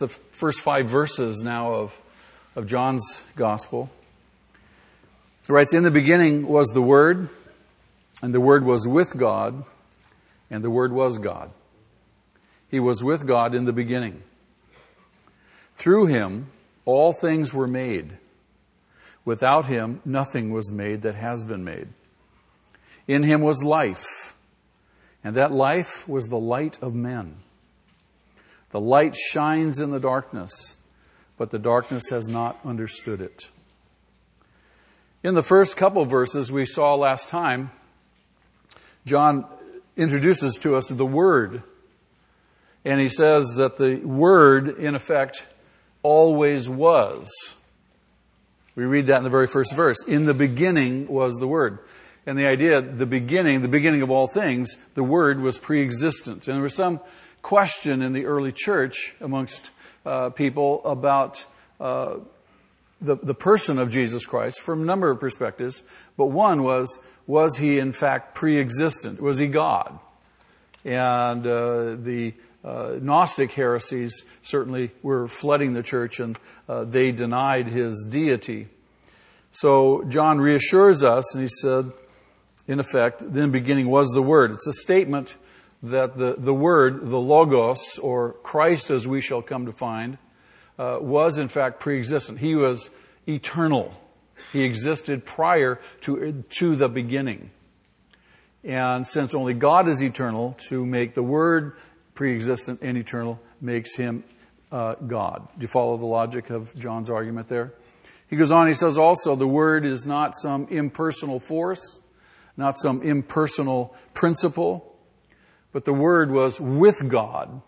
the first five verses now of, of John's gospel. He writes, In the beginning was the Word, and the Word was with God, and the Word was God. He was with God in the beginning. Through him, all things were made. Without him, nothing was made that has been made. In him was life, and that life was the light of men. The light shines in the darkness, but the darkness has not understood it. In the first couple verses we saw last time, John introduces to us the Word. And he says that the Word, in effect, always was. We read that in the very first verse. In the beginning was the Word. And the idea, the beginning, the beginning of all things, the Word was pre-existent. And there were some question in the early church amongst uh, people about uh, the, the person of Jesus Christ from a number of perspectives. But one was, was he in fact pre-existent? Was he God? And uh, the uh, Gnostic heresies certainly were flooding the church and uh, they denied his deity. So John reassures us and he said, in effect, in the beginning was the Word. It's a statement that the, the Word, the Logos, or Christ as we shall come to find, uh, was in fact pre-existent. He was eternal. He existed prior to, to the beginning. And since only God is eternal, to make the Word pre-existent and eternal makes him uh, God. Do you follow the logic of John's argument there? He goes on, he says also the Word is not some impersonal force, not some impersonal principle, but the Word was with God,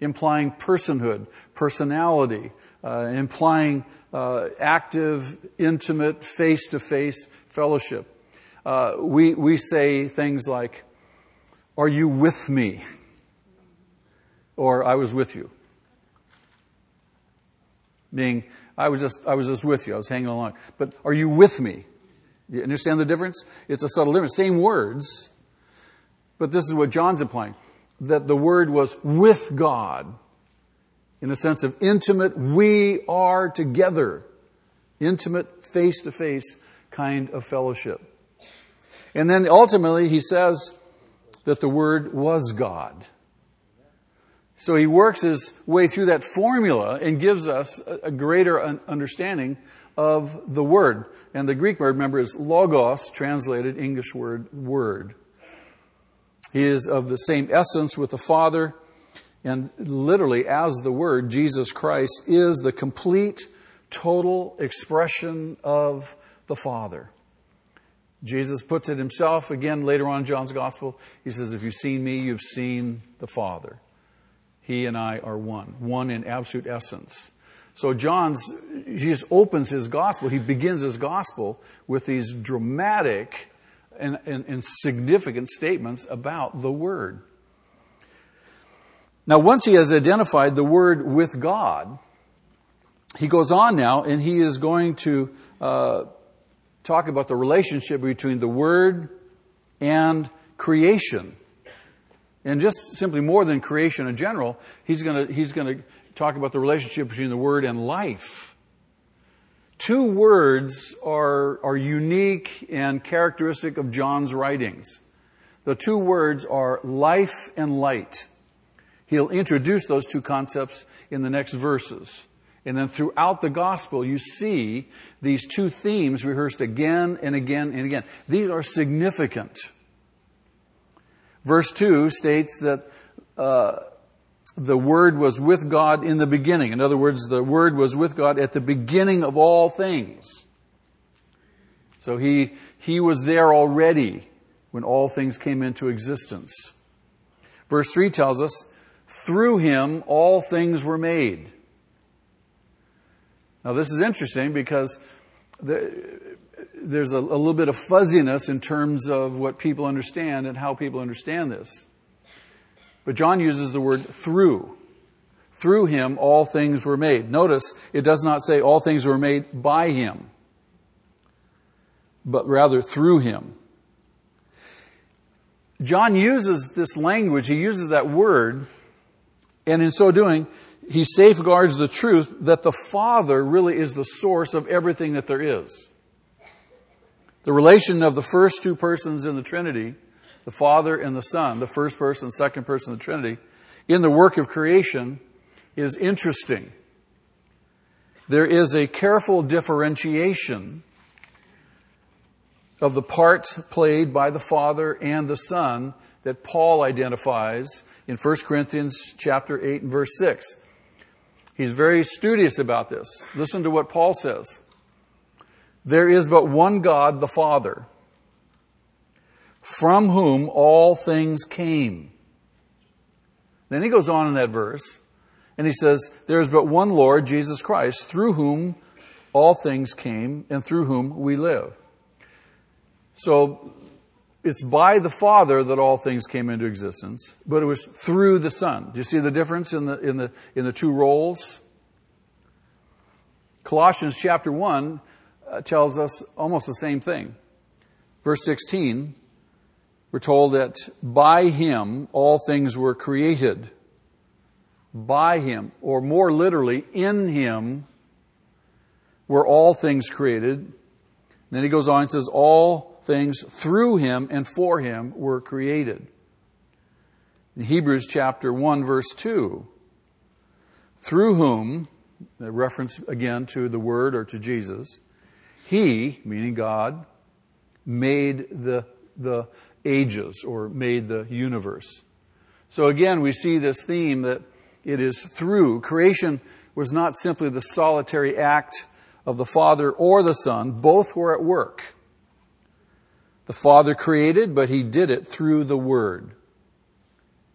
implying personhood, personality, uh, implying uh, active, intimate, face-to-face fellowship. Uh, we, we say things like, are you with me? Or I was with you. Meaning, I was just, I was just with you. I was hanging along. But are you with me? You understand the difference? It's a subtle difference. Same words, but this is what John's implying. That the word was with God in a sense of intimate, we are together. Intimate, face to face kind of fellowship. And then ultimately he says that the word was God. So he works his way through that formula and gives us a greater understanding of the word. And the Greek word, remember, is logos, translated English word, word. He is of the same essence with the Father, and literally, as the Word, Jesus Christ is the complete, total expression of the Father. Jesus puts it himself again later on in John's Gospel. He says, If you've seen me, you've seen the Father. He and I are one, one in absolute essence. So John's, he just opens his gospel. He begins his gospel with these dramatic and, and, and significant statements about the Word. Now, once he has identified the Word with God, he goes on now and he is going to uh, talk about the relationship between the Word and creation. And just simply more than creation in general, he's going to, he's going to talk about the relationship between the Word and life. Two words are, are unique and characteristic of John's writings. The two words are life and light. He'll introduce those two concepts in the next verses. And then throughout the gospel, you see these two themes rehearsed again and again and again. These are significant. Verse 2 states that uh, the Word was with God in the beginning. In other words, the Word was with God at the beginning of all things. So he, he was there already when all things came into existence. Verse 3 tells us, through him all things were made. Now this is interesting because there's a, a, little bit of fuzziness in terms of what people understand and how people understand this. But John uses the word through. Through him all things were made. Notice it does not say all things were made by him, but rather through him. John uses this language, he uses that word, and in so doing, he safeguards the truth that the Father really is the source of everything that there is. The relation of the first two persons in the Trinity, the Father and the Son, the first person, second person of the Trinity, in the work of creation is interesting. There is a careful differentiation of the parts played by the Father and the Son that Paul identifies in 1 Corinthians chapter 8 and verse 6. He's very studious about this. Listen to what Paul says. There is but one God, the Father, from whom all things came. Then he goes on in that verse and he says, There is but one Lord, Jesus Christ, through whom all things came and through whom we live. So it's by the Father that all things came into existence, but it was through the Son. Do you see the difference in the, in the, in the two roles? Colossians chapter 1 uh, tells us almost the same thing. Verse 16, we're told that by Him all things were created. By Him, or more literally, in Him were all things created. And then he goes on and says, all things through him and for him were created. In Hebrews chapter 1 verse 2, through whom, a reference again to the Word or to Jesus, He, meaning God, made the, the ages or made the universe. So again, we see this theme that it is through. Creation was not simply the solitary act of the Father or the Son. Both were at work. The Father created, but He did it through the Word.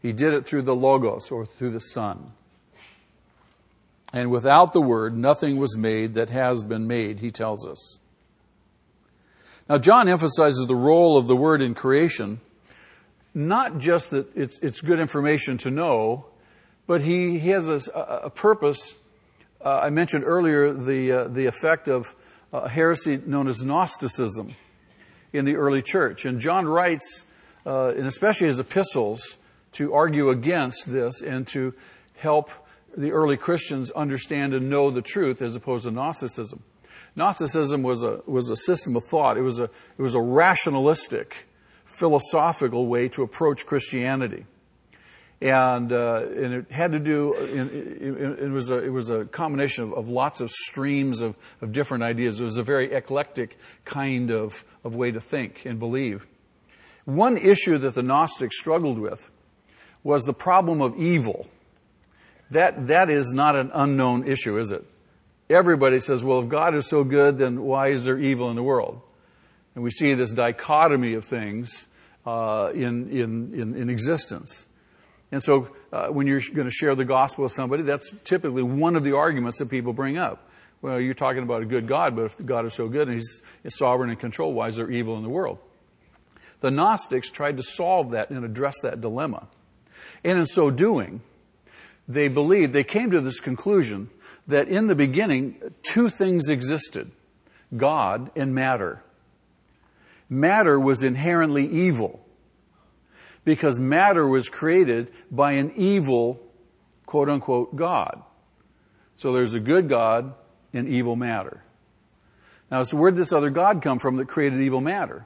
He did it through the Logos or through the Son. And without the Word, nothing was made that has been made, he tells us. Now, John emphasizes the role of the Word in creation, not just that it's, it's good information to know, but he, he has a, a purpose. Uh, I mentioned earlier the, uh, the effect of a heresy known as Gnosticism in the early church. And John writes, uh, and especially his epistles, to argue against this and to help the early Christians understand and know the truth as opposed to Gnosticism. Gnosticism was a, was a system of thought. It was a, it was a rationalistic, philosophical way to approach Christianity. And, uh, and it had to do, it, it, was a, it was a combination of, of lots of streams of, of different ideas. It was a very eclectic kind of, of way to think and believe. One issue that the Gnostics struggled with was the problem of evil. That, that is not an unknown issue, is it? Everybody says, well, if God is so good, then why is there evil in the world? And we see this dichotomy of things uh, in, in, in, in, existence. And so uh, when you're going to share the gospel with somebody, that's typically one of the arguments that people bring up. Well, you're talking about a good God, but if God is so good and He's, sovereign and control, why is there evil in the world? The Gnostics tried to solve that and address that dilemma. And in so doing, they believed, they came to this conclusion that in the beginning, two things existed God and matter. Matter was inherently evil because matter was created by an evil, quote unquote, God. So there's a good God and evil matter. Now, so where did this other God come from that created evil matter?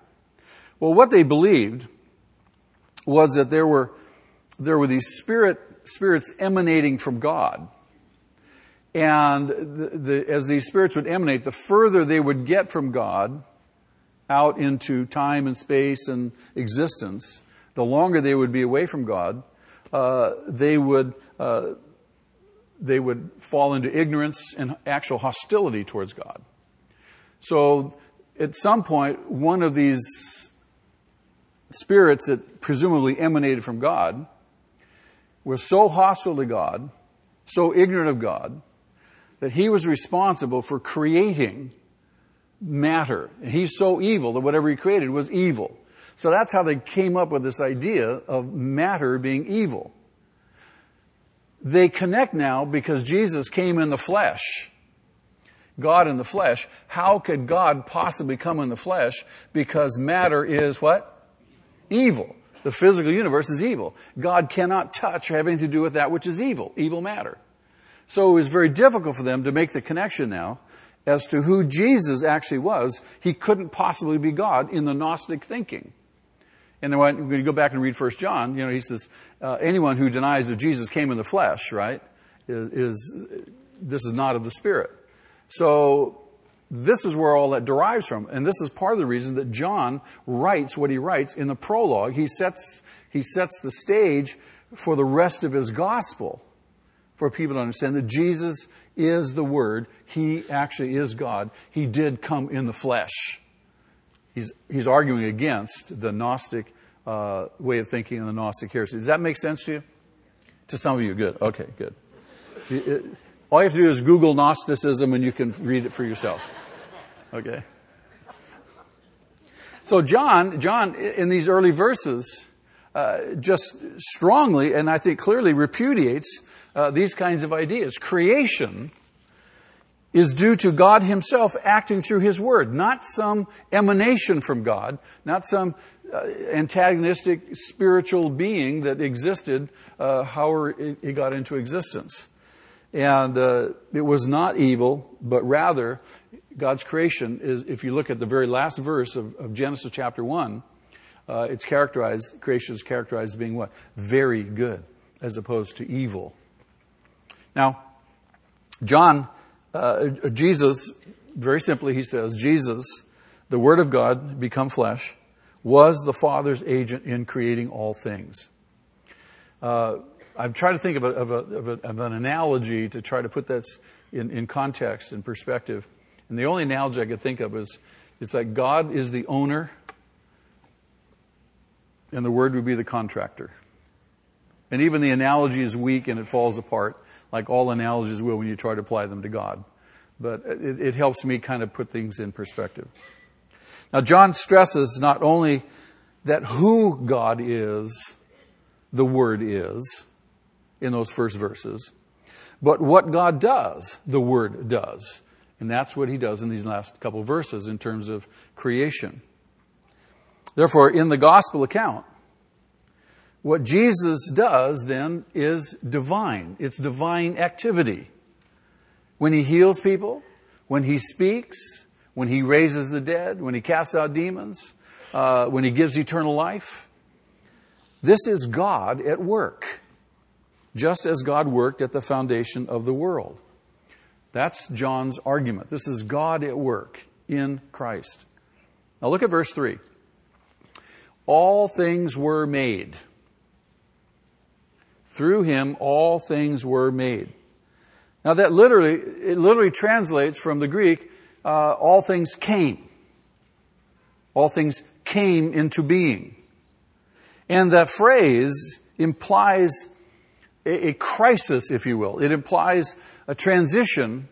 Well, what they believed was that there were, there were these spirit, spirits emanating from God. And the, the, as these spirits would emanate, the further they would get from God out into time and space and existence, the longer they would be away from God, uh, they would uh, they would fall into ignorance and actual hostility towards God. So at some point, one of these spirits that presumably emanated from God was so hostile to God, so ignorant of God, that he was responsible for creating matter. And he's so evil that whatever he created was evil. So that's how they came up with this idea of matter being evil. They connect now because Jesus came in the flesh. God in the flesh. How could God possibly come in the flesh? Because matter is what? Evil. The physical universe is evil. God cannot touch or have anything to do with that which is evil, evil matter. So it was very difficult for them to make the connection now as to who Jesus actually was. He couldn't possibly be God in the Gnostic thinking. And then when you go back and read First John, you know, he says, uh, anyone who denies that Jesus came in the flesh, right, is, is this is not of the Spirit. So this is where all that derives from. And this is part of the reason that John writes what he writes in the prologue. He sets, he sets the stage for the rest of his gospel for people to understand that Jesus is the Word. He actually is God. He did come in the flesh. He's, he's arguing against the Gnostic uh, way of thinking and the Gnostic heresy. Does that make sense to you? To some of you, good. Okay, good. It, all you have to do is Google Gnosticism and you can read it for yourself. Okay. So John, John, in these early verses, uh, just strongly and I think clearly repudiates uh, these kinds of ideas. Creation is due to God Himself acting through His Word, not some emanation from God, not some uh, antagonistic spiritual being that existed uh, however it, got into existence. And uh, it was not evil, but rather God's creation is, if you look at the very last verse of, of Genesis chapter 1, uh, it's characterized, creation is characterized as being what? Very good, as opposed to evil. Now, John uh, Jesus, very simply, he says, Jesus, the Word of God, become flesh, was the Father's agent in creating all things. Uh, I'm trying to think of, a, of, a, of, a, of, an analogy to try to put this in, in context and perspective. And the only analogy I could think of is it's like God is the owner and the Word would be the contractor. And even the analogy is weak and it falls apart like all analogies will when you try to apply them to God. But it, it helps me kind of put things in perspective. Now, John stresses not only that who God is, the Word is, in those first verses, but what God does, the Word does. And that's what he does in these last couple verses in terms of creation. Therefore, in the gospel account, what Jesus does then is divine. It's divine activity. When he heals people, when he speaks, when he raises the dead, when he casts out demons, uh, when he gives eternal life, this is God at work, just as God worked at the foundation of the world. That's John's argument. This is God at work in Christ. Now look at verse 3. All things were made. Through him all things were made. Now that literally, it literally translates from the Greek, uh, all things came. All things came into being. And that phrase implies a, a crisis, if you will. It implies a transition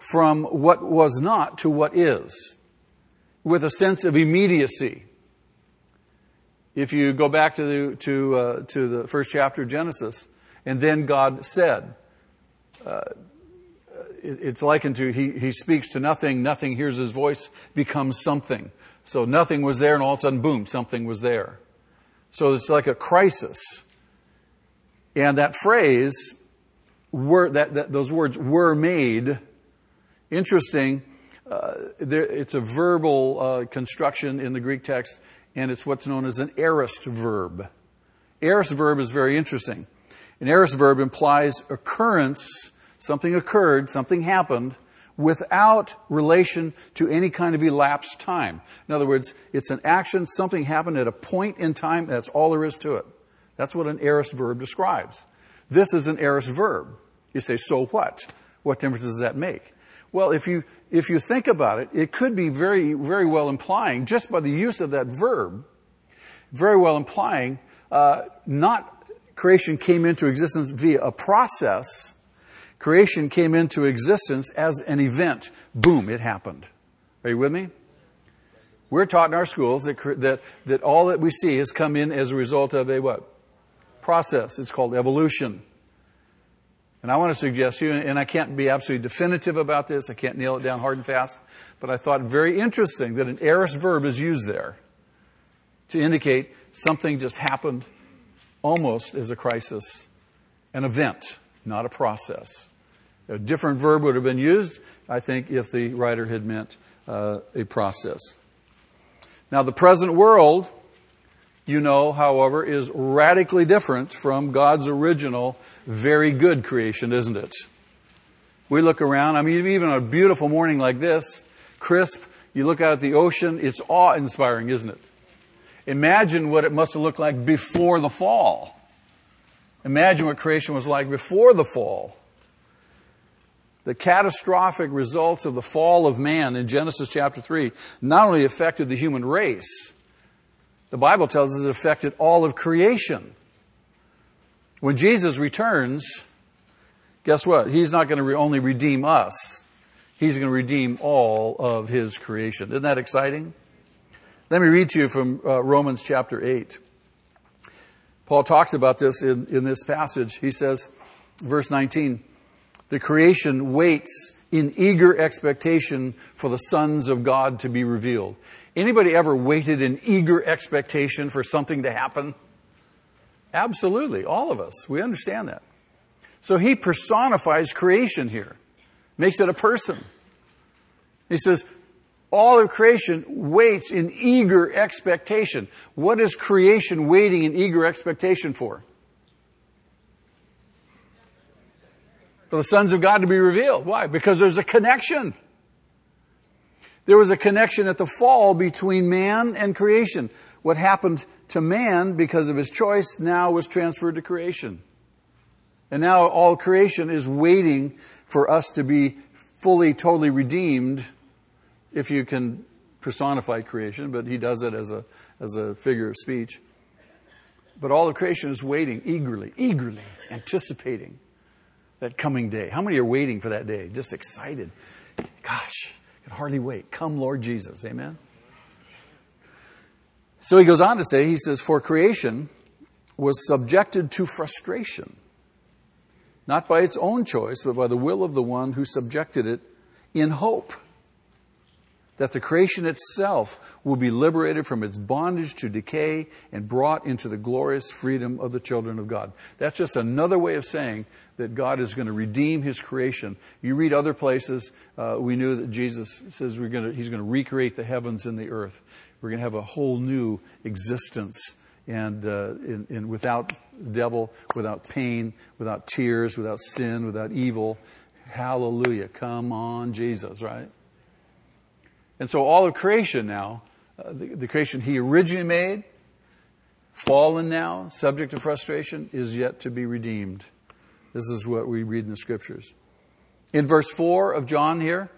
from what was not to what is, with a sense of immediacy. If you go back to the, to, uh, to the first chapter of Genesis, and then God said, uh, it, it's likened to he, he speaks to nothing, nothing hears his voice, becomes something. So nothing was there, and all of a sudden, boom, something was there. So it's like a crisis. And that phrase, were, that, that those words were made, interesting. Uh, there, it's a verbal uh, construction in the Greek text and it's what's known as an aorist verb. Aorist verb is very interesting. An aorist verb implies occurrence, something occurred, something happened, without relation to any kind of elapsed time. In other words, it's an action, something happened at a point in time, that's all there is to it. That's what an aorist verb describes. This is an aorist verb. You say, so what? What difference does that make? Well, if you, if you think about it, it could be very, very well implying, just by the use of that verb, very well implying, uh, not creation came into existence via a process. Creation came into existence as an event. Boom, it happened. Are you with me? We're taught in our schools that, that, that all that we see has come in as a result of a what? Process. It's called evolution. And I want to suggest to you, and I can't be absolutely definitive about this, I can't nail it down hard and fast, but I thought very interesting that an aorist verb is used there to indicate something just happened almost as a crisis, an event, not a process. A different verb would have been used, I think, if the writer had meant uh, a process. Now, the present world, you know, however, is radically different from God's original, very good creation, isn't it? We look around, I mean, even on a beautiful morning like this, crisp, you look out at the ocean, it's awe inspiring, isn't it? Imagine what it must have looked like before the fall. Imagine what creation was like before the fall. The catastrophic results of the fall of man in Genesis chapter 3 not only affected the human race, the Bible tells us it affected all of creation. When Jesus returns, guess what? He's not going to re- only redeem us, He's going to redeem all of His creation. Isn't that exciting? Let me read to you from uh, Romans chapter 8. Paul talks about this in, in this passage. He says, verse 19, the creation waits in eager expectation for the sons of God to be revealed. Anybody ever waited in eager expectation for something to happen? Absolutely, all of us. We understand that. So he personifies creation here, makes it a person. He says, all of creation waits in eager expectation. What is creation waiting in eager expectation for? For the sons of God to be revealed. Why? Because there's a connection. There was a connection at the fall between man and creation. What happened to man because of his choice now was transferred to creation. And now all creation is waiting for us to be fully, totally redeemed if you can personify creation, but he does it as a, as a figure of speech. But all of creation is waiting eagerly, eagerly, anticipating that coming day. How many are waiting for that day? Just excited. Gosh, Hardly wait. Come, Lord Jesus. Amen. So he goes on to say, he says, For creation was subjected to frustration, not by its own choice, but by the will of the one who subjected it in hope that the creation itself will be liberated from its bondage to decay and brought into the glorious freedom of the children of God. That's just another way of saying that God is going to redeem His creation. You read other places, uh, we knew that Jesus says we're going to, He's going to recreate the heavens and the earth. We're going to have a whole new existence and, uh, in, in without the devil, without pain, without tears, without sin, without evil. Hallelujah. Come on, Jesus, right? And so all of creation now, uh, the, the creation he originally made, fallen now, subject to frustration, is yet to be redeemed. This is what we read in the scriptures. In verse 4 of John here,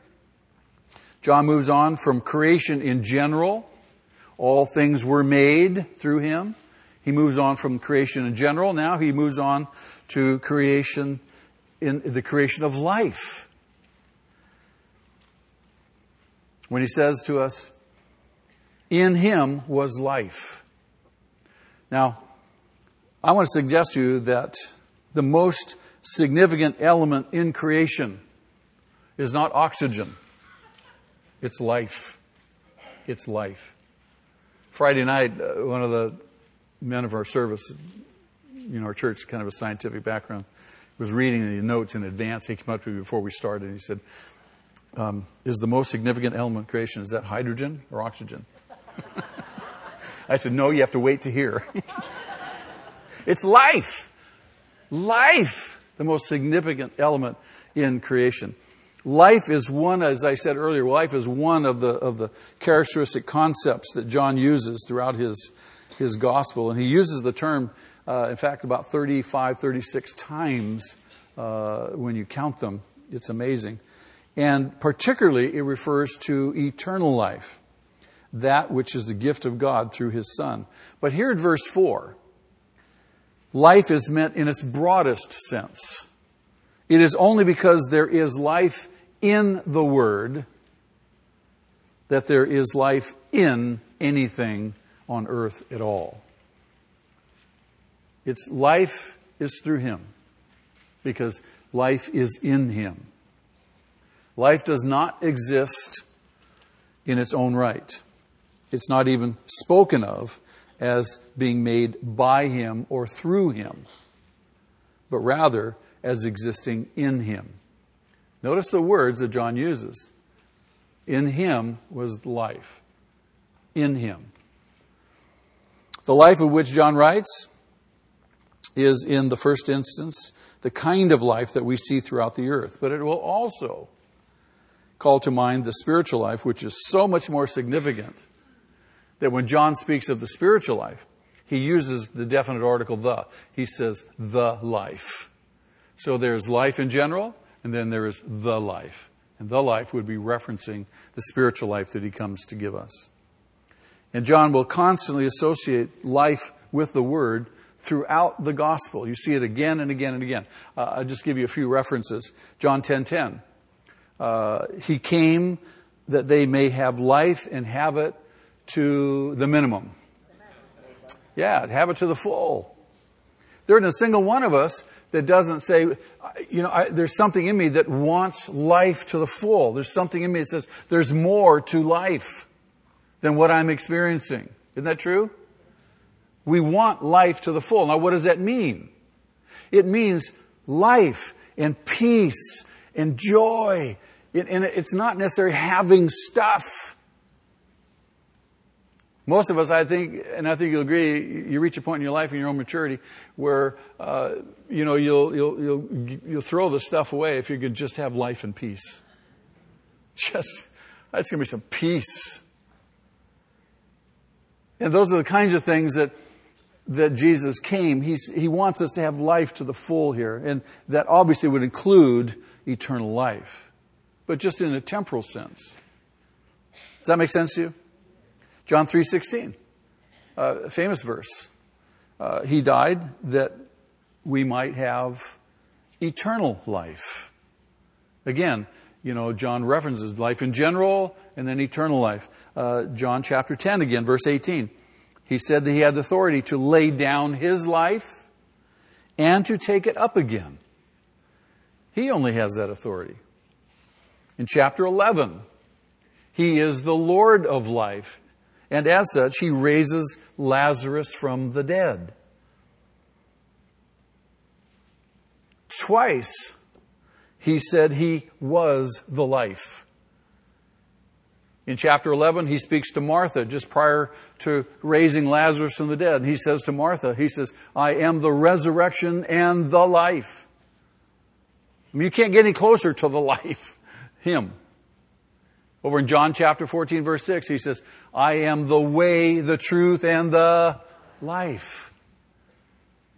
John moves on from creation in general. All things were made through him. He moves on from creation in general. Now he moves on to creation in the creation of life. When he says to us, In him was life. Now, I want to suggest to you that the most significant element in creation is not oxygen, it's life. It's life. Friday night, uh, one of the men of our service, you know, our church, kind of a scientific background, was reading the notes in advance. He came up to me before we started and he said, um, is the most significant element in creation. Is that hydrogen or oxygen? I said, no, you have to wait to hear. it's life. Life, the most significant element in creation. Life is one, as I said earlier, life is one of the, of the characteristic concepts that John uses throughout his, his gospel. And he uses the term, uh, in fact, about 35, 36 times uh, when you count them. It's amazing. And particularly, it refers to eternal life, that which is the gift of God through His Son. But here in verse 4, life is meant in its broadest sense. It is only because there is life in the Word that there is life in anything on earth at all. Its life is through Him because life is in Him. Life does not exist in its own right. It's not even spoken of as being made by him or through him, but rather as existing in him. Notice the words that John uses. In him was life. In him. The life of which John writes is, in the first instance, the kind of life that we see throughout the earth. But it will also call to mind the spiritual life, which is so much more significant that when John speaks of the spiritual life, he uses the definite article the. He says the life. So there's life in general, and then there is the life. And the life would be referencing the spiritual life that he comes to give us. And John will constantly associate life with the word throughout the gospel. You see it again and again and again. Uh, I'll just give you a few references. John 10:10. 10, 10. Uh, he came that they may have life and have it to the minimum. Yeah, have it to the full. There isn't a single one of us that doesn't say, you know, I, there's something in me that wants life to the full. There's something in me that says there's more to life than what I'm experiencing. Isn't that true? We want life to the full. Now, what does that mean? It means life and peace and joy. And it's not necessarily having stuff. Most of us, I think, and I think you'll agree, you reach a point in your life in your own maturity where, uh, you know, you'll, you'll, you'll, you'll throw the stuff away if you could just have life and peace. Just, that's going to be some peace. And those are the kinds of things that, that Jesus came. He's, he wants us to have life to the full here. And that obviously would include eternal life, but just in a temporal sense. Does that make sense to you? John 3.16, a famous verse. Uh, he died that we might have eternal life. Again, you know, John references life in general and then eternal life. Uh, John chapter 10 again, verse 18. He said that he had the authority to lay down his life and to take it up again. He only has that authority. In chapter 11, he is the Lord of life. And as such, he raises Lazarus from the dead. Twice, he said he was the life. In chapter 11, he speaks to Martha just prior to raising Lazarus from the dead. He says to Martha, he says, I am the resurrection and the life. I mean, you can't get any closer to the life. Him. Over in John chapter 14 verse 6, he says, I am the way, the truth, and the life.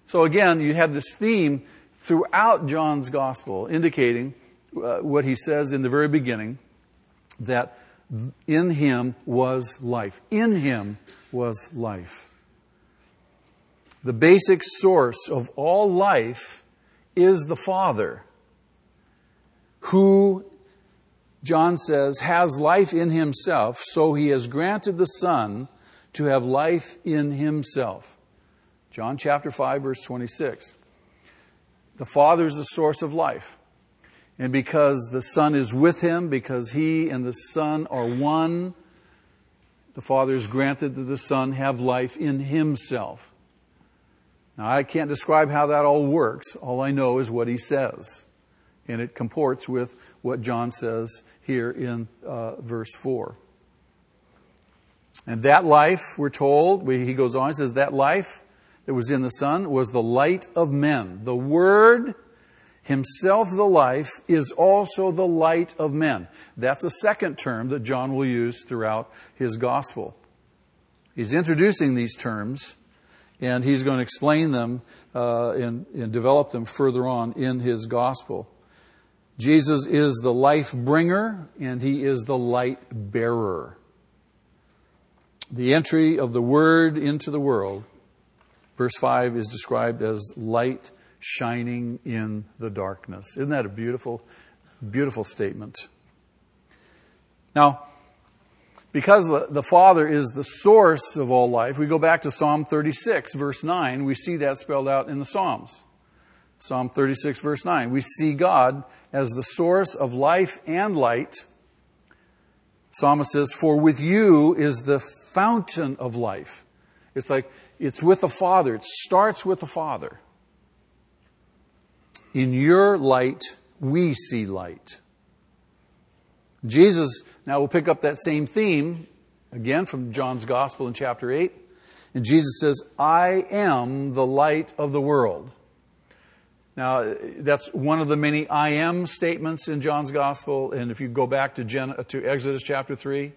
So again, you have this theme throughout John's gospel indicating uh, what he says in the very beginning, that in him was life. In him was life. The basic source of all life is the Father, who John says, has life in himself, so he has granted the Son to have life in himself. John chapter 5, verse 26. The Father is the source of life. And because the Son is with him, because he and the Son are one, the Father has granted that the Son have life in himself. Now, I can't describe how that all works. All I know is what he says. And it comports with what John says here in uh, verse 4. And that life, we're told, we, he goes on, he says, that life that was in the Son was the light of men. The Word, himself the life, is also the light of men. That's a second term that John will use throughout his gospel. He's introducing these terms and he's going to explain them uh, and, and develop them further on in his gospel. Jesus is the life bringer and he is the light bearer. The entry of the Word into the world, verse 5 is described as light shining in the darkness. Isn't that a beautiful, beautiful statement? Now, because the Father is the source of all life, we go back to Psalm 36, verse 9. We see that spelled out in the Psalms. Psalm 36, verse 9. We see God as the source of life and light. Psalmist says, For with you is the fountain of life. It's like it's with the Father. It starts with the Father. In your light, we see light. Jesus, now we'll pick up that same theme again from John's Gospel in chapter 8. And Jesus says, I am the light of the world. Now, that's one of the many I am statements in John's Gospel. And if you go back to, Gen- to Exodus chapter 3,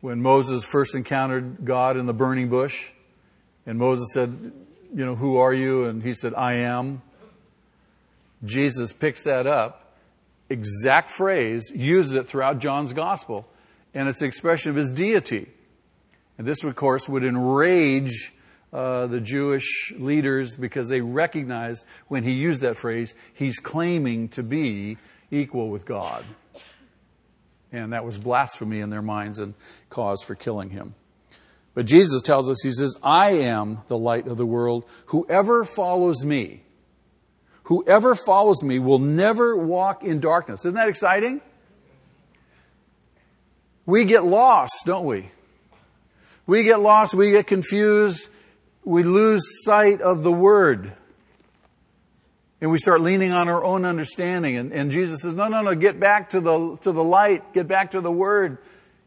when Moses first encountered God in the burning bush, and Moses said, You know, who are you? And he said, I am. Jesus picks that up, exact phrase, uses it throughout John's Gospel, and it's the expression of his deity. And this, of course, would enrage uh, the Jewish leaders because they recognized when he used that phrase, he's claiming to be equal with God. And that was blasphemy in their minds and cause for killing him. But Jesus tells us, He says, I am the light of the world. Whoever follows me, whoever follows me will never walk in darkness. Isn't that exciting? We get lost, don't we? We get lost, we get confused, we lose sight of the Word. And we start leaning on our own understanding. And, and Jesus says, no, no, no, get back to the, to the light, get back to the Word.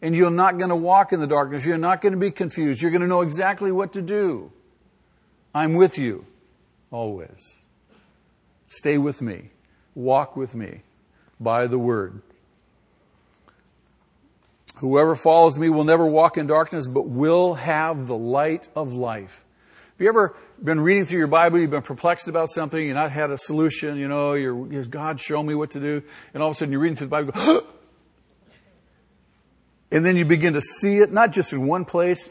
And you're not going to walk in the darkness. You're not going to be confused. You're going to know exactly what to do. I'm with you always. Stay with me. Walk with me by the Word. Whoever follows me will never walk in darkness, but will have the light of life. Have you ever been reading through your Bible, you've been perplexed about something, you've not had a solution, you know, you're, God, show me what to do, and all of a sudden you're reading through the Bible, go, and then you begin to see it, not just in one place,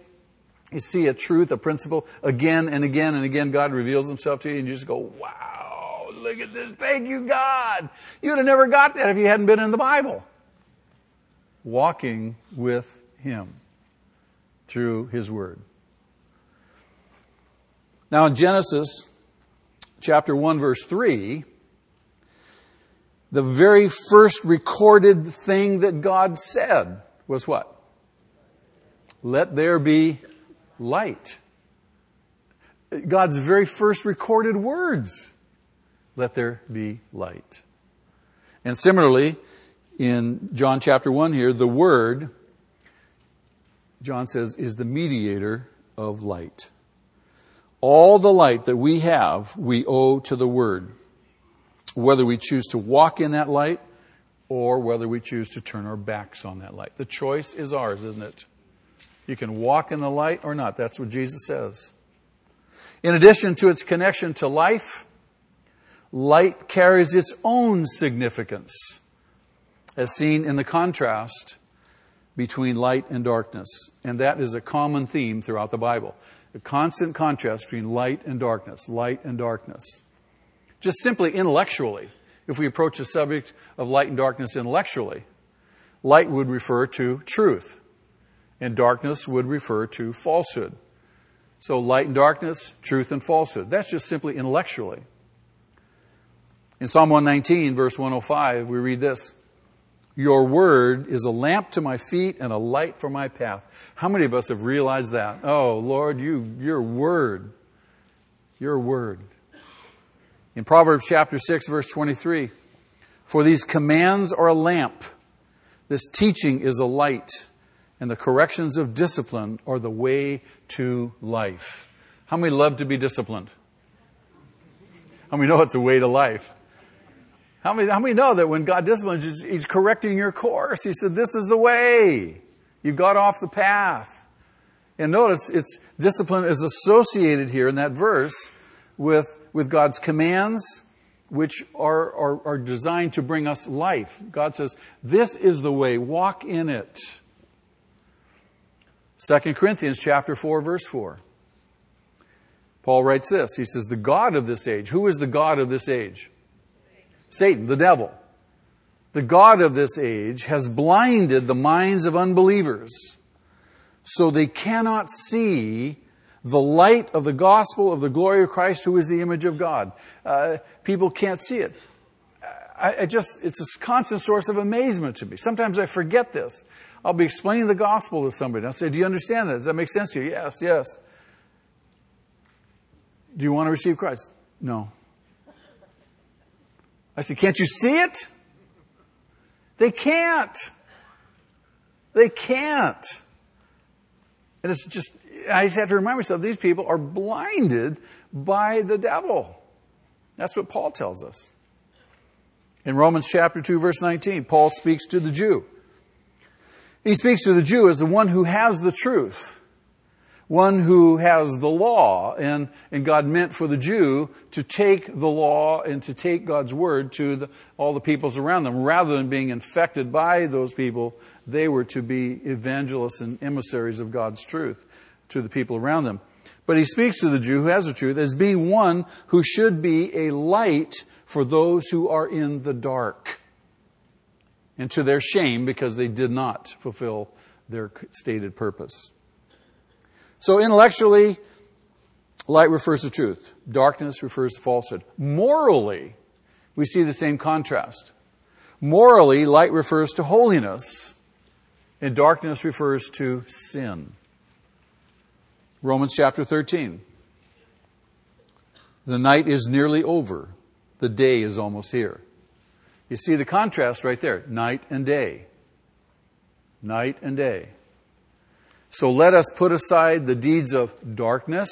you see a truth, a principle, again and again and again, God reveals himself to you, and you just go, wow, look at this, thank you, God. You'd have never got that if you hadn't been in the Bible walking with Him through His Word. Now, in Genesis chapter 1, verse 3, the very first recorded thing that God said was what? Let there be light. God's very first recorded words. Let there be light. And similarly, in John chapter 1 here, the Word, John says, is the mediator of light. All the light that we have, we owe to the Word. Whether we choose to walk in that light or whether we choose to turn our backs on that light. The choice is ours, isn't it? You can walk in the light or not. That's what Jesus says. In addition to its connection to life, light carries its own significance as seen in the contrast between light and darkness. And that is a common theme throughout the Bible. A constant contrast between light and darkness, light and darkness. Just simply intellectually, if we approach the subject of light and darkness intellectually, light would refer to truth, and darkness would refer to falsehood. So light and darkness, truth and falsehood. That's just simply intellectually. In Psalm 119, verse 105, we read this your word is a lamp to my feet and a light for my path. How many of us have realized that? Oh, Lord, you, your word, your word. In Proverbs chapter 6, verse 23, for these commands are a lamp, this teaching is a light, and the corrections of discipline are the way to life. How many love to be disciplined? How many know it's a way to life? How many, how many know that when God disciplines, he's, he's correcting your course? He said, this is the way. You got off the path. And notice, it's discipline is associated here in that verse with, with God's commands, which are, are, are designed to bring us life. God says, this is the way, walk in it. 2 Corinthians chapter 4, verse 4. Paul writes this. He says, The God of this age. Who is the God of this age? Satan, the devil, the God of this age, has blinded the minds of unbelievers so they cannot see the light of the gospel of the glory of Christ, who is the image of God. Uh, people can't see it. I, I, just, it's a constant source of amazement to me. Sometimes I forget this. I'll be explaining the gospel to somebody. I'll say, Do you understand that? Does that make sense to you? Yes, yes. Do you want to receive Christ? No. I said, Can't you see it? They can't. They can't. And it's just, I just have to remind myself these people are blinded by the devil. That's what Paul tells us. In Romans chapter 2 verse 19, Paul speaks to the Jew. He speaks to the Jew as the one who has the truth, one who has the law, and, and God meant for the Jew to take the law and to take God's word to the, all the peoples around them. Rather than being infected by those people, they were to be evangelists and emissaries of God's truth to the people around them. But he speaks to the Jew who has the truth as being one who should be a light for those who are in the dark. And to their shame because they did not fulfill their stated purpose. So intellectually, light refers to truth. Darkness refers to falsehood. Morally, we see the same contrast. Morally, light refers to holiness, and darkness refers to sin. Romans chapter 13. The night is nearly over. The day is almost here. You see the contrast right there. Night and day. Night and day. So let us put aside the deeds of darkness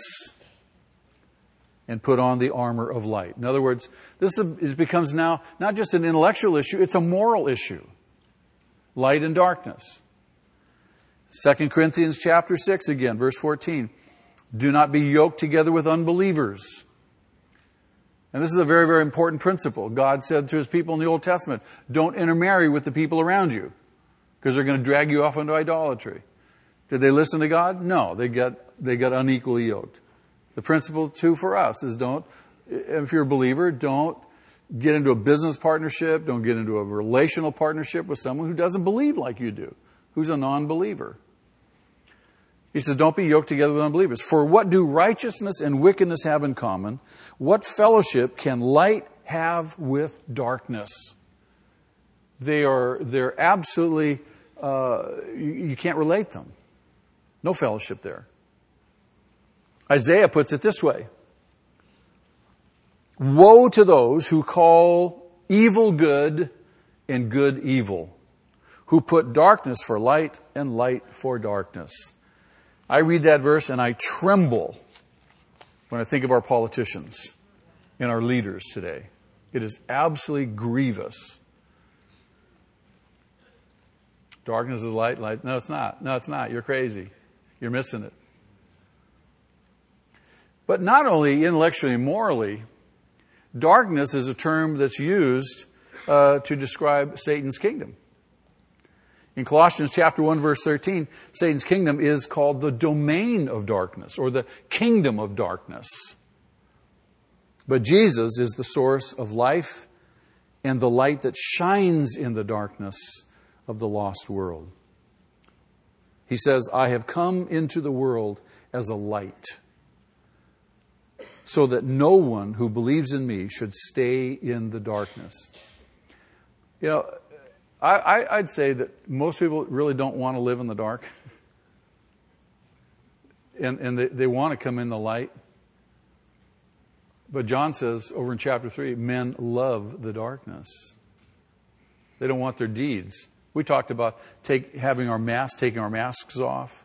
and put on the armor of light. In other words, this becomes now not just an intellectual issue, it's a moral issue. Light and darkness. 2 Corinthians chapter 6 again, verse 14. Do not be yoked together with unbelievers. And this is a very, very important principle. God said to his people in the Old Testament, don't intermarry with the people around you because they're going to drag you off into idolatry. Did they listen to God? No, they got, they got unequally yoked. The principle too for us is don't, if you're a believer, don't get into a business partnership, don't get into a relational partnership with someone who doesn't believe like you do, who's a non-believer. He says, don't be yoked together with unbelievers. For what do righteousness and wickedness have in common? What fellowship can light have with darkness? They are, they're absolutely, uh, you, you can't relate them. No fellowship there. Isaiah puts it this way. Woe to those who call evil good and good evil, who put darkness for light and light for darkness. I read that verse and I tremble when I think of our politicians and our leaders today. It is absolutely grievous. Darkness is light, light. No, it's not. No, it's not. You're crazy. You're missing it. But not only intellectually and morally, darkness is a term that's used uh, to describe Satan's kingdom. In Colossians chapter 1 verse 13, Satan's kingdom is called the domain of darkness or the kingdom of darkness. But Jesus is the source of life and the light that shines in the darkness of the lost world. He says, I have come into the world as a light so that no one who believes in me should stay in the darkness. You know, I, would say that most people really don't want to live in the dark. and, and they, they want to come in the light. But John says over in chapter 3 men love the darkness. They don't want their deeds. We talked about take, having our masks, taking our masks off,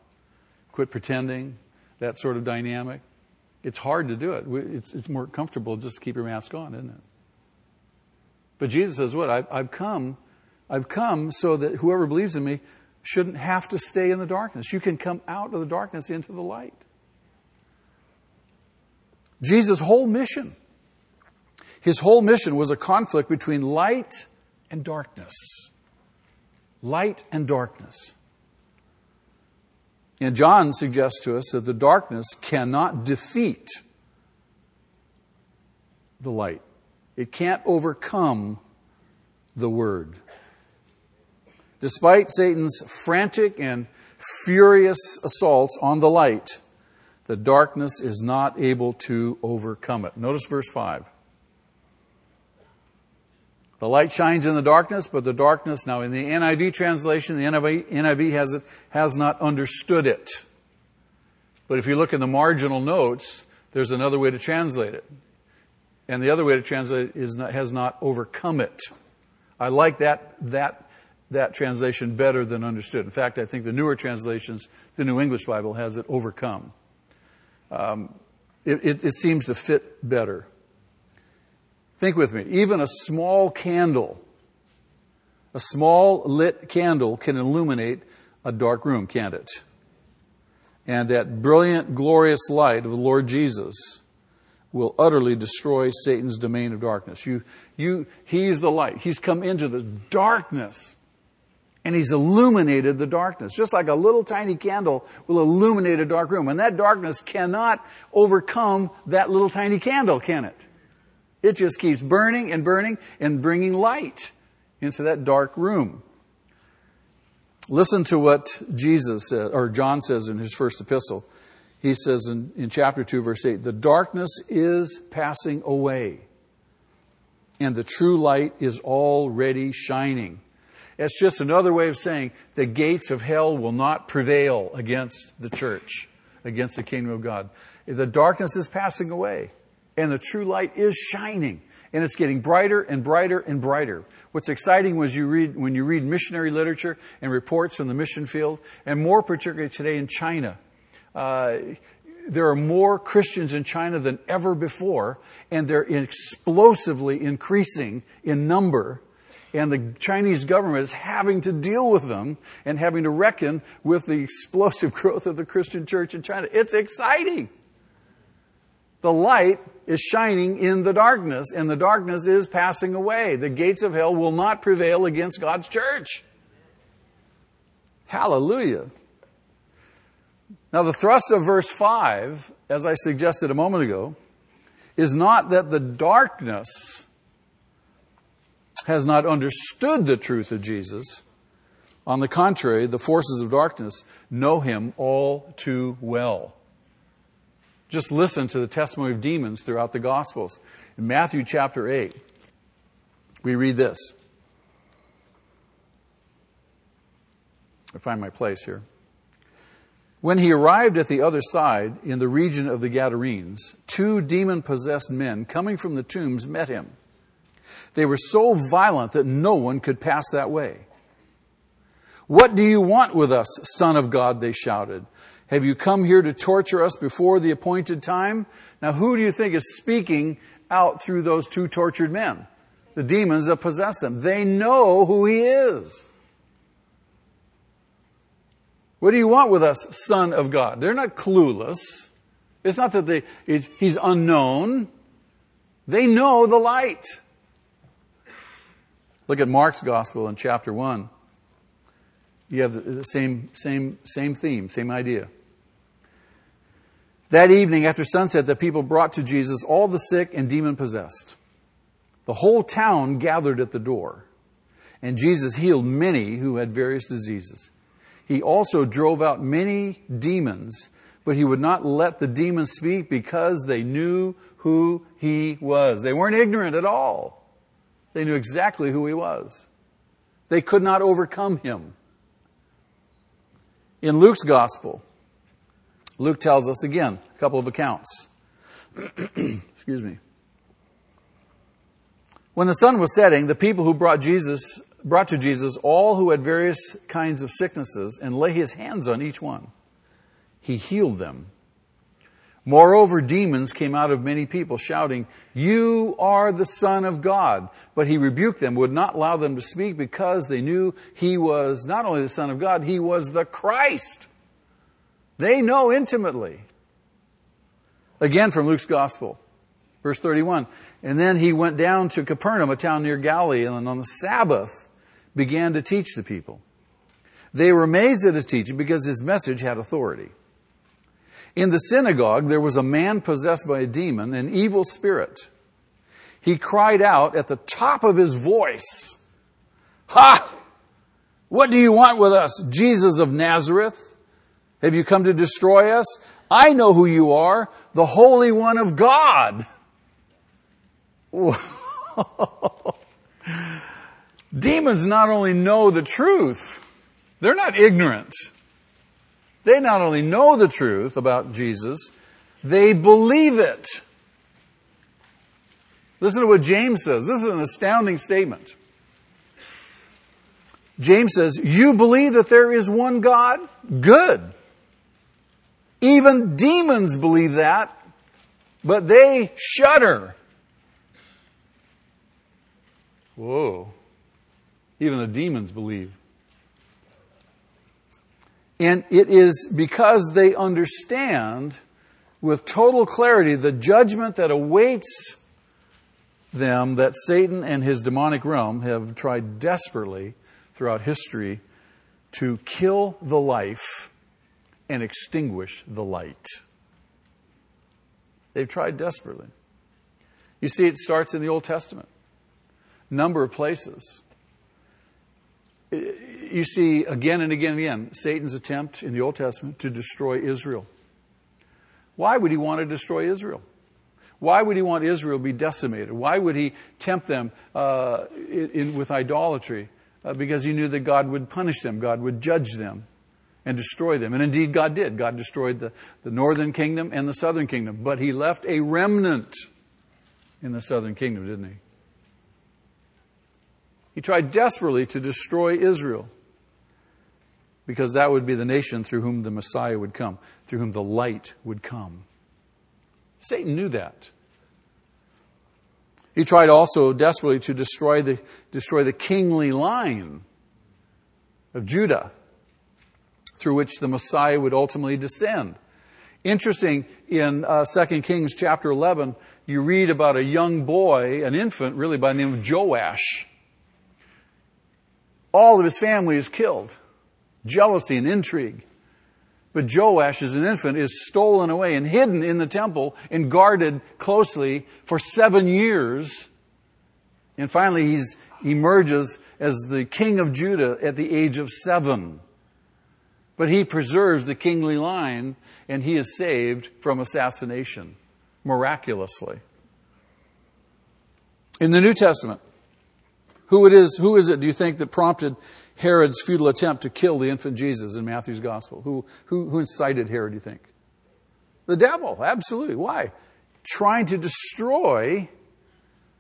quit pretending, that sort of dynamic. It's hard to do it. It's, it's more comfortable just to keep your mask on, isn't it? But Jesus says, What? I've, I've come I've come so that whoever believes in me shouldn't have to stay in the darkness. You can come out of the darkness into the light. Jesus' whole mission, his whole mission was a conflict between light and darkness. Light and darkness. And John suggests to us that the darkness cannot defeat the light. It can't overcome the Word. Despite Satan's frantic and furious assaults on the light, the darkness is not able to overcome it. Notice verse 5. The light shines in the darkness, but the darkness, now in the NIV translation, the NIV, NIV has, it, has not understood it. But if you look in the marginal notes, there's another way to translate it. And the other way to translate it is not, has not overcome it. I like that, that that translation better than understood. In fact, I think the newer translations, the New English Bible, has it overcome. Um, it, it, it seems to fit better. Think with me. Even a small candle, a small lit candle can illuminate a dark room, can't it? And that brilliant, glorious light of the Lord Jesus will utterly destroy Satan's domain of darkness. You, you, he's the light. He's come into the darkness and he's illuminated the darkness. Just like a little tiny candle will illuminate a dark room. And that darkness cannot overcome that little tiny candle, can it? It just keeps burning and burning and bringing light into that dark room. Listen to what Jesus says, or John says in his first epistle. He says in, in chapter 2, verse 8, the darkness is passing away, and the true light is already shining. That's just another way of saying the gates of hell will not prevail against the church, against the kingdom of God. The darkness is passing away and the true light is shining and it's getting brighter and brighter and brighter. What's exciting was you read, when you read missionary literature and reports from the mission field, and more particularly today in China. Uh, there are more Christians in China than ever before, and they're explosively increasing in number and the Chinese government is having to deal with them and having to reckon with the explosive growth of the Christian church in China. It's exciting. The light is shining in the darkness, and the darkness is passing away. The gates of hell will not prevail against God's church. Hallelujah. Now, the thrust of verse 5, as I suggested a moment ago, is not that the darkness has not understood the truth of Jesus. On the contrary, the forces of darkness know him all too well. Just listen to the testimony of demons throughout the Gospels. In Matthew chapter 8, we read this. I find my place here. When he arrived at the other side, in the region of the Gadarenes, two demon possessed men coming from the tombs met him. They were so violent that no one could pass that way. What do you want with us, Son of God? They shouted. Have you come here to torture us before the appointed time? Now, who do you think is speaking out through those two tortured men? The demons that possess them. They know who he is. What do you want with us, Son of God? They're not clueless. It's not that they, he's unknown. They know the light. Look at Mark's gospel in chapter 1. You have the same, same, same theme, same idea. That evening after sunset, the people brought to Jesus all the sick and demon possessed. The whole town gathered at the door, and Jesus healed many who had various diseases. He also drove out many demons, but he would not let the demons speak because they knew who he was. They weren't ignorant at all. They knew exactly who he was. They could not overcome him. In Luke's gospel, Luke tells us again a couple of accounts. Excuse me. When the sun was setting, the people who brought Jesus brought to Jesus all who had various kinds of sicknesses and lay his hands on each one. He healed them. Moreover, demons came out of many people shouting, You are the Son of God. But he rebuked them, would not allow them to speak because they knew he was not only the Son of God, he was the Christ. They know intimately. Again from Luke's Gospel, verse 31. And then he went down to Capernaum, a town near Galilee, and on the Sabbath began to teach the people. They were amazed at his teaching because his message had authority. In the synagogue, there was a man possessed by a demon, an evil spirit. He cried out at the top of his voice, Ha! What do you want with us, Jesus of Nazareth? Have you come to destroy us? I know who you are, the Holy One of God. Demons not only know the truth, they're not ignorant. They not only know the truth about Jesus, they believe it. Listen to what James says. This is an astounding statement. James says, You believe that there is one God? Good. Even demons believe that, but they shudder. Whoa. Even the demons believe. And it is because they understand with total clarity the judgment that awaits them that Satan and his demonic realm have tried desperately throughout history to kill the life and extinguish the light. They've tried desperately. You see, it starts in the Old Testament. Number of places. You see again and again and again Satan's attempt in the Old Testament to destroy Israel. Why would he want to destroy Israel? Why would he want Israel to be decimated? Why would he tempt them uh, in, in, with idolatry? Uh, because he knew that God would punish them, God would judge them and destroy them. And indeed, God did. God destroyed the, the northern kingdom and the southern kingdom. But he left a remnant in the southern kingdom, didn't he? He tried desperately to destroy Israel because that would be the nation through whom the Messiah would come, through whom the light would come. Satan knew that. He tried also desperately to destroy the, destroy the kingly line of Judah through which the Messiah would ultimately descend. Interesting, in uh, 2 Kings chapter 11, you read about a young boy, an infant really by the name of Joash. All of his family is killed. Jealousy and intrigue. But Joash, as an infant, is stolen away and hidden in the temple and guarded closely for seven years. And finally, he emerges as the king of Judah at the age of seven. But he preserves the kingly line and he is saved from assassination miraculously. In the New Testament, who it is, who is it do you think that prompted Herod's futile attempt to kill the infant Jesus in Matthew's gospel? Who, who, who incited Herod, do you think? The devil, absolutely. Why? Trying to destroy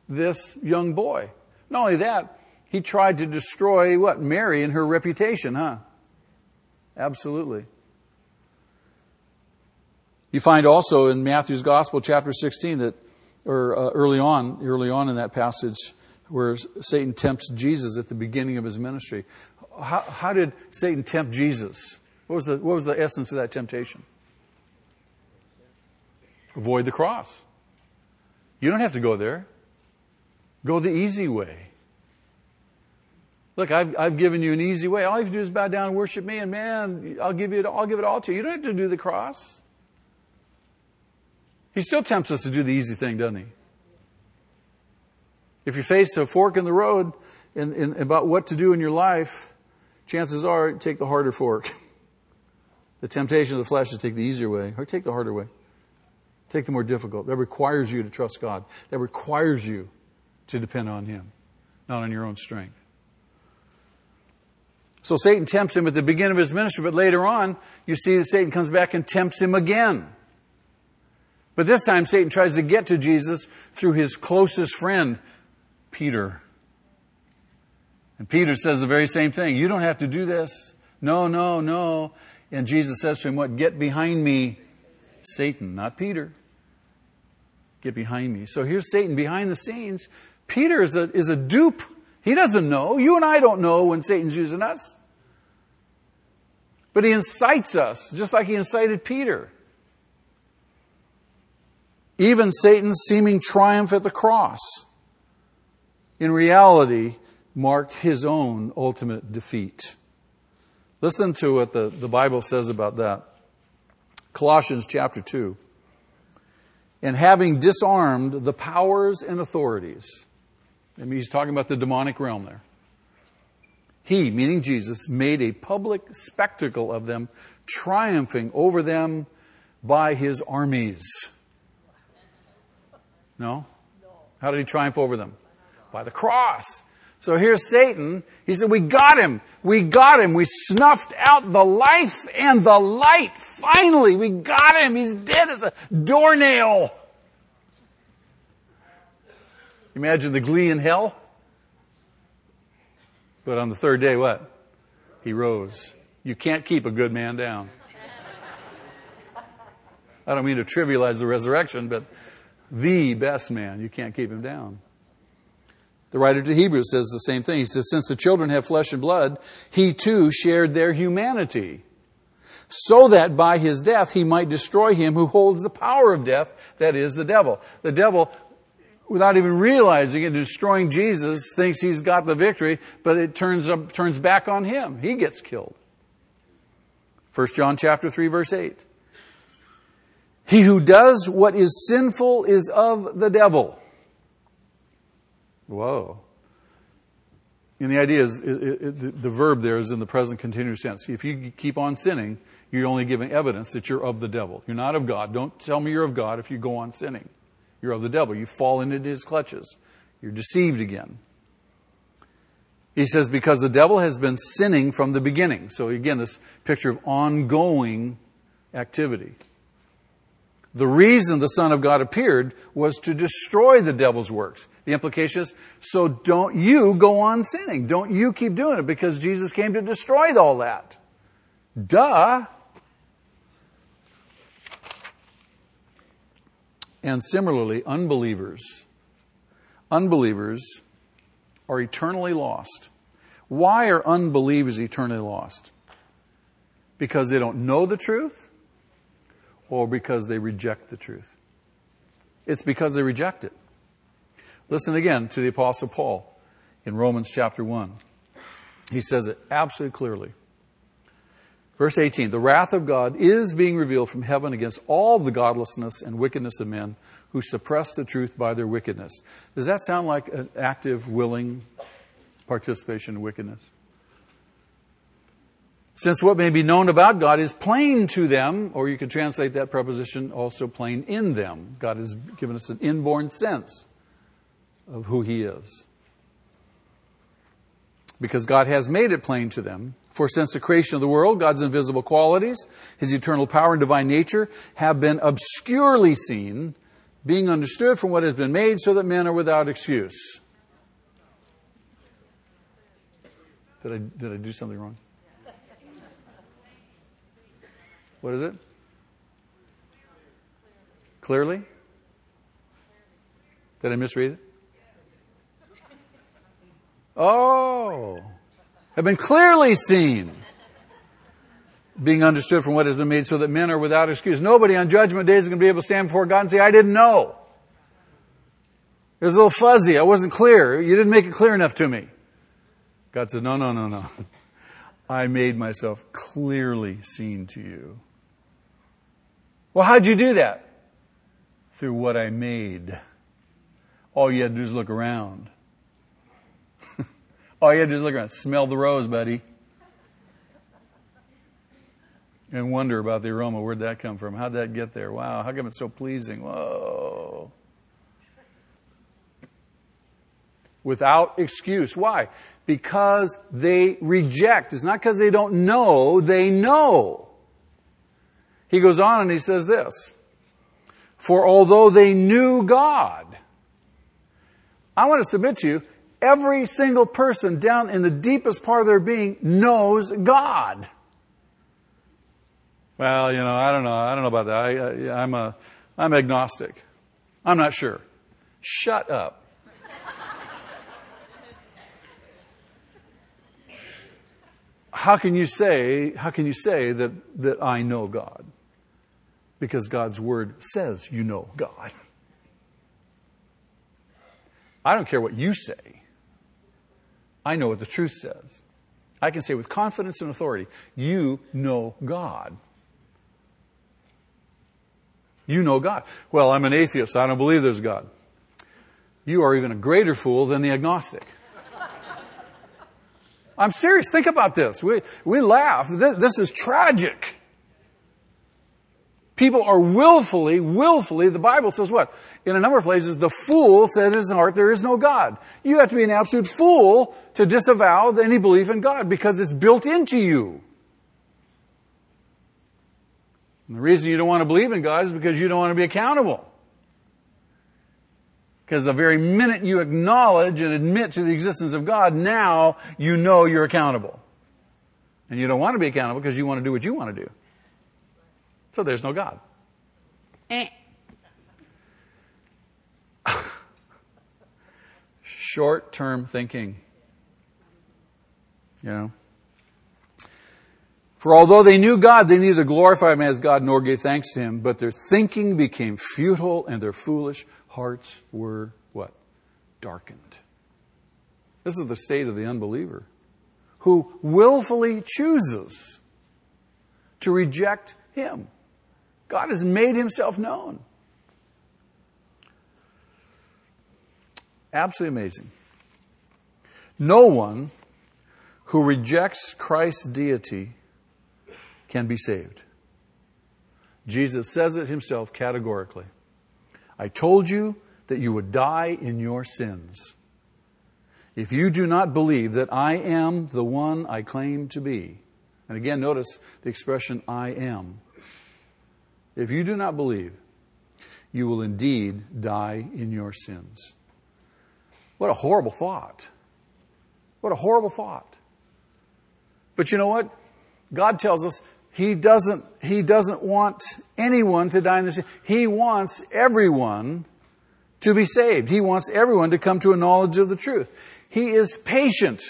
this young boy. Not only that, he tried to destroy what? Mary and her reputation, huh? Absolutely. You find also in Matthew's Gospel, chapter 16, that, or uh, early on, early on in that passage, where Satan tempts Jesus at the beginning of his ministry. How, how did Satan tempt Jesus? What was, the, what was the essence of that temptation? Avoid the cross. You don't have to go there. Go the easy way. Look, I've, I've given you an easy way. All you have to do is bow down and worship me, and man, I'll give, you it, I'll give it all to you. You don't have to do the cross. He still tempts us to do the easy thing, doesn't he? If you face a fork in the road in, in, about what to do in your life, chances are take the harder fork. The temptation of the flesh is to take the easier way, or take the harder way. Take the more difficult. That requires you to trust God. That requires you to depend on Him, not on your own strength. So Satan tempts him at the beginning of his ministry, but later on, you see that Satan comes back and tempts him again. But this time, Satan tries to get to Jesus through his closest friend, Peter. And Peter says the very same thing. You don't have to do this. No, no, no. And Jesus says to him, What? Get behind me, Satan, not Peter. Get behind me. So here's Satan behind the scenes. Peter is a, is a dupe he doesn't know. You and I don't know when Satan's using us. But he incites us, just like he incited Peter. Even Satan's seeming triumph at the cross, in reality, marked his own ultimate defeat. Listen to what the, the Bible says about that. Colossians chapter 2. And having disarmed the powers and authorities, I mean, he's talking about the demonic realm there. He, meaning Jesus, made a public spectacle of them, triumphing over them by his armies. No? How did he triumph over them? By the cross. So here's Satan. He said, We got him. We got him. We snuffed out the life and the light. Finally, we got him. He's dead as a doornail. Imagine the glee in hell. But on the third day, what? He rose. You can't keep a good man down. I don't mean to trivialize the resurrection, but the best man, you can't keep him down. The writer to Hebrews says the same thing. He says, Since the children have flesh and blood, he too shared their humanity, so that by his death he might destroy him who holds the power of death, that is, the devil. The devil, without even realizing it, destroying Jesus, thinks he's got the victory, but it turns, up, turns back on him. He gets killed. 1 John chapter 3 verse 8. He who does what is sinful is of the devil. Whoa. And the idea is, it, it, the, the verb there is in the present continuous tense. If you keep on sinning, you're only giving evidence that you're of the devil. You're not of God. Don't tell me you're of God if you go on sinning. You're of the devil. You fall into his clutches. You're deceived again. He says, because the devil has been sinning from the beginning. So again, this picture of ongoing activity. The reason the Son of God appeared was to destroy the devil's works. The implication is, so don't you go on sinning. Don't you keep doing it because Jesus came to destroy all that. Duh. And similarly, unbelievers, unbelievers are eternally lost. Why are unbelievers eternally lost? Because they don't know the truth or because they reject the truth? It's because they reject it. Listen again to the Apostle Paul in Romans chapter 1. He says it absolutely clearly. Verse 18 The wrath of God is being revealed from heaven against all the godlessness and wickedness of men who suppress the truth by their wickedness. Does that sound like an active, willing participation in wickedness? Since what may be known about God is plain to them, or you could translate that preposition also plain in them. God has given us an inborn sense of who He is. Because God has made it plain to them. For since the creation of the world, God's invisible qualities, His eternal power and divine nature have been obscurely seen, being understood from what has been made, so that men are without excuse. Did I, did I do something wrong? What is it? Clearly? Did I misread it? Oh, have been clearly seen, being understood from what has been made, so that men are without excuse. Nobody on judgment day is going to be able to stand before God and say, I didn't know. It was a little fuzzy. I wasn't clear. You didn't make it clear enough to me. God says, No, no, no, no. I made myself clearly seen to you. Well, how'd you do that? Through what I made. All you had to do is look around. All you had to do is look around. Smell the rose, buddy. And wonder about the aroma. Where'd that come from? How'd that get there? Wow, how come it's so pleasing? Whoa. Without excuse. Why? Because they reject. It's not because they don't know, they know. He goes on and he says this For although they knew God, I want to submit to you, every single person down in the deepest part of their being knows God. Well, you know, I don't know. I don't know about that. I, I, I'm a, I'm agnostic. I'm not sure. Shut up. how can you say, how can you say that, that I know God? because God's word says you know God. I don't care what you say. I know what the truth says. I can say with confidence and authority, you know God. You know God. Well, I'm an atheist. I don't believe there's God. You are even a greater fool than the agnostic. I'm serious. Think about this. We, we laugh. This, this is tragic. People are willfully, willfully, the Bible says what? In a number of places, the fool says in his heart there is no God. You have to be an absolute fool to disavow any belief in God because it's built into you. And the reason you don't want to believe in God is because you don't want to be accountable. Because the very minute you acknowledge and admit to the existence of God, now you know you're accountable. And you don't want to be accountable because you want to do what you want to do. So there's no God. Eh. Short term thinking. You know? For although they knew God, they neither glorified him as God nor gave thanks to him, but their thinking became futile and their foolish hearts were what? Darkened. This is the state of the unbeliever who willfully chooses to reject him. God has made himself known. Absolutely amazing. No one who rejects Christ's deity can be saved. Jesus says it himself categorically. I told you that you would die in your sins. If you do not believe that I am the one I claim to be, and again, notice the expression I am. If you do not believe, you will indeed die in your sins. What a horrible thought. What a horrible thought. But you know what? God tells us he doesn't, he doesn't want anyone to die in their sin. He wants everyone to be saved. He wants everyone to come to a knowledge of the truth. He is patient.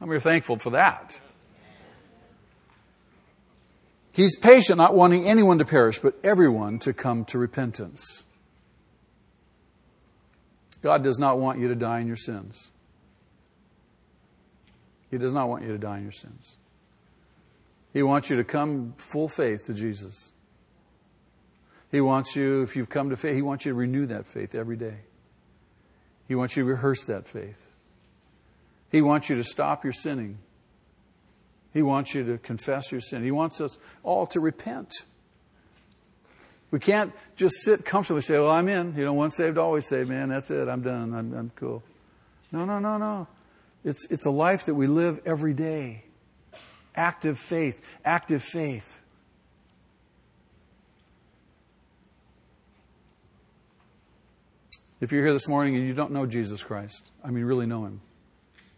And we're thankful for that. He's patient, not wanting anyone to perish, but everyone to come to repentance. God does not want you to die in your sins. He does not want you to die in your sins. He wants you to come full faith to Jesus. He wants you, if you've come to faith, He wants you to renew that faith every day. He wants you to rehearse that faith. He wants you to stop your sinning. He wants you to confess your sin. He wants us all to repent. We can't just sit comfortably say, Well, I'm in. You know, once saved, always saved, man. That's it. I'm done. I'm, I'm cool. No, no, no, no. It's, it's a life that we live every day. Active faith, active faith. If you're here this morning and you don't know Jesus Christ, I mean, really know Him,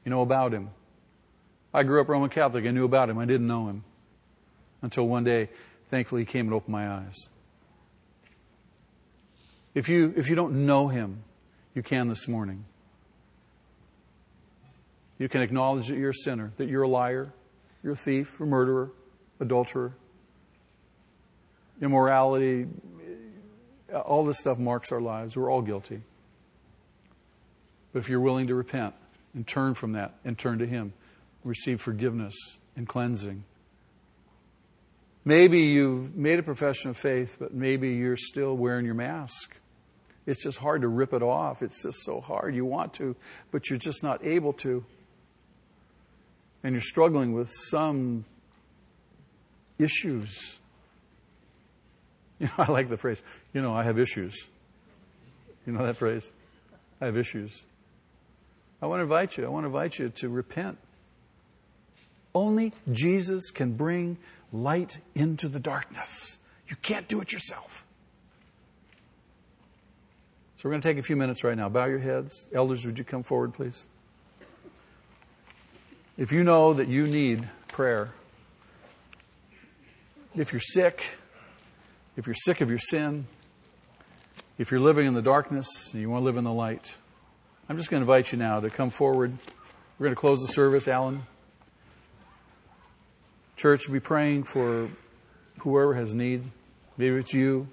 you know about Him. I grew up Roman Catholic. I knew about Him. I didn't know Him until one day, thankfully, He came and opened my eyes. If you, if you don't know Him, you can this morning. You can acknowledge that you're a sinner, that you're a liar, you're a thief, a murderer, adulterer, immorality. All this stuff marks our lives. We're all guilty. But if you're willing to repent and turn from that and turn to Him, receive forgiveness and cleansing. Maybe you've made a profession of faith, but maybe you're still wearing your mask. It's just hard to rip it off. It's just so hard. You want to, but you're just not able to and you're struggling with some issues. You know, I like the phrase, you know, I have issues. You know that phrase? I have issues. I want to invite you, I want to invite you to repent. Only Jesus can bring light into the darkness. You can't do it yourself. So we're going to take a few minutes right now. Bow your heads. Elders, would you come forward, please? If you know that you need prayer, if you're sick, if you're sick of your sin, if you're living in the darkness and you want to live in the light, I'm just going to invite you now to come forward. We're going to close the service, Alan. Church, be praying for whoever has need. Maybe it's you.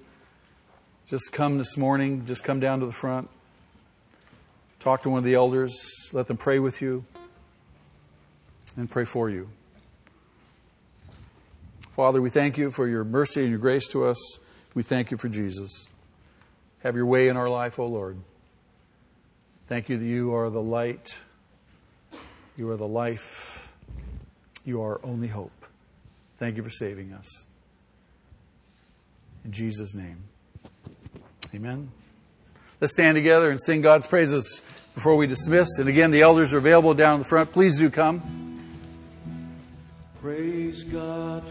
Just come this morning, just come down to the front. Talk to one of the elders, let them pray with you and pray for you. Father, we thank you for your mercy and your grace to us. We thank you for Jesus. Have your way in our life, O oh Lord. Thank you that you are the light, you are the life, you are only hope. Thank you for saving us. In Jesus' name. Amen. Let's stand together and sing God's praises before we dismiss. And again, the elders are available down in the front. Please do come. Praise God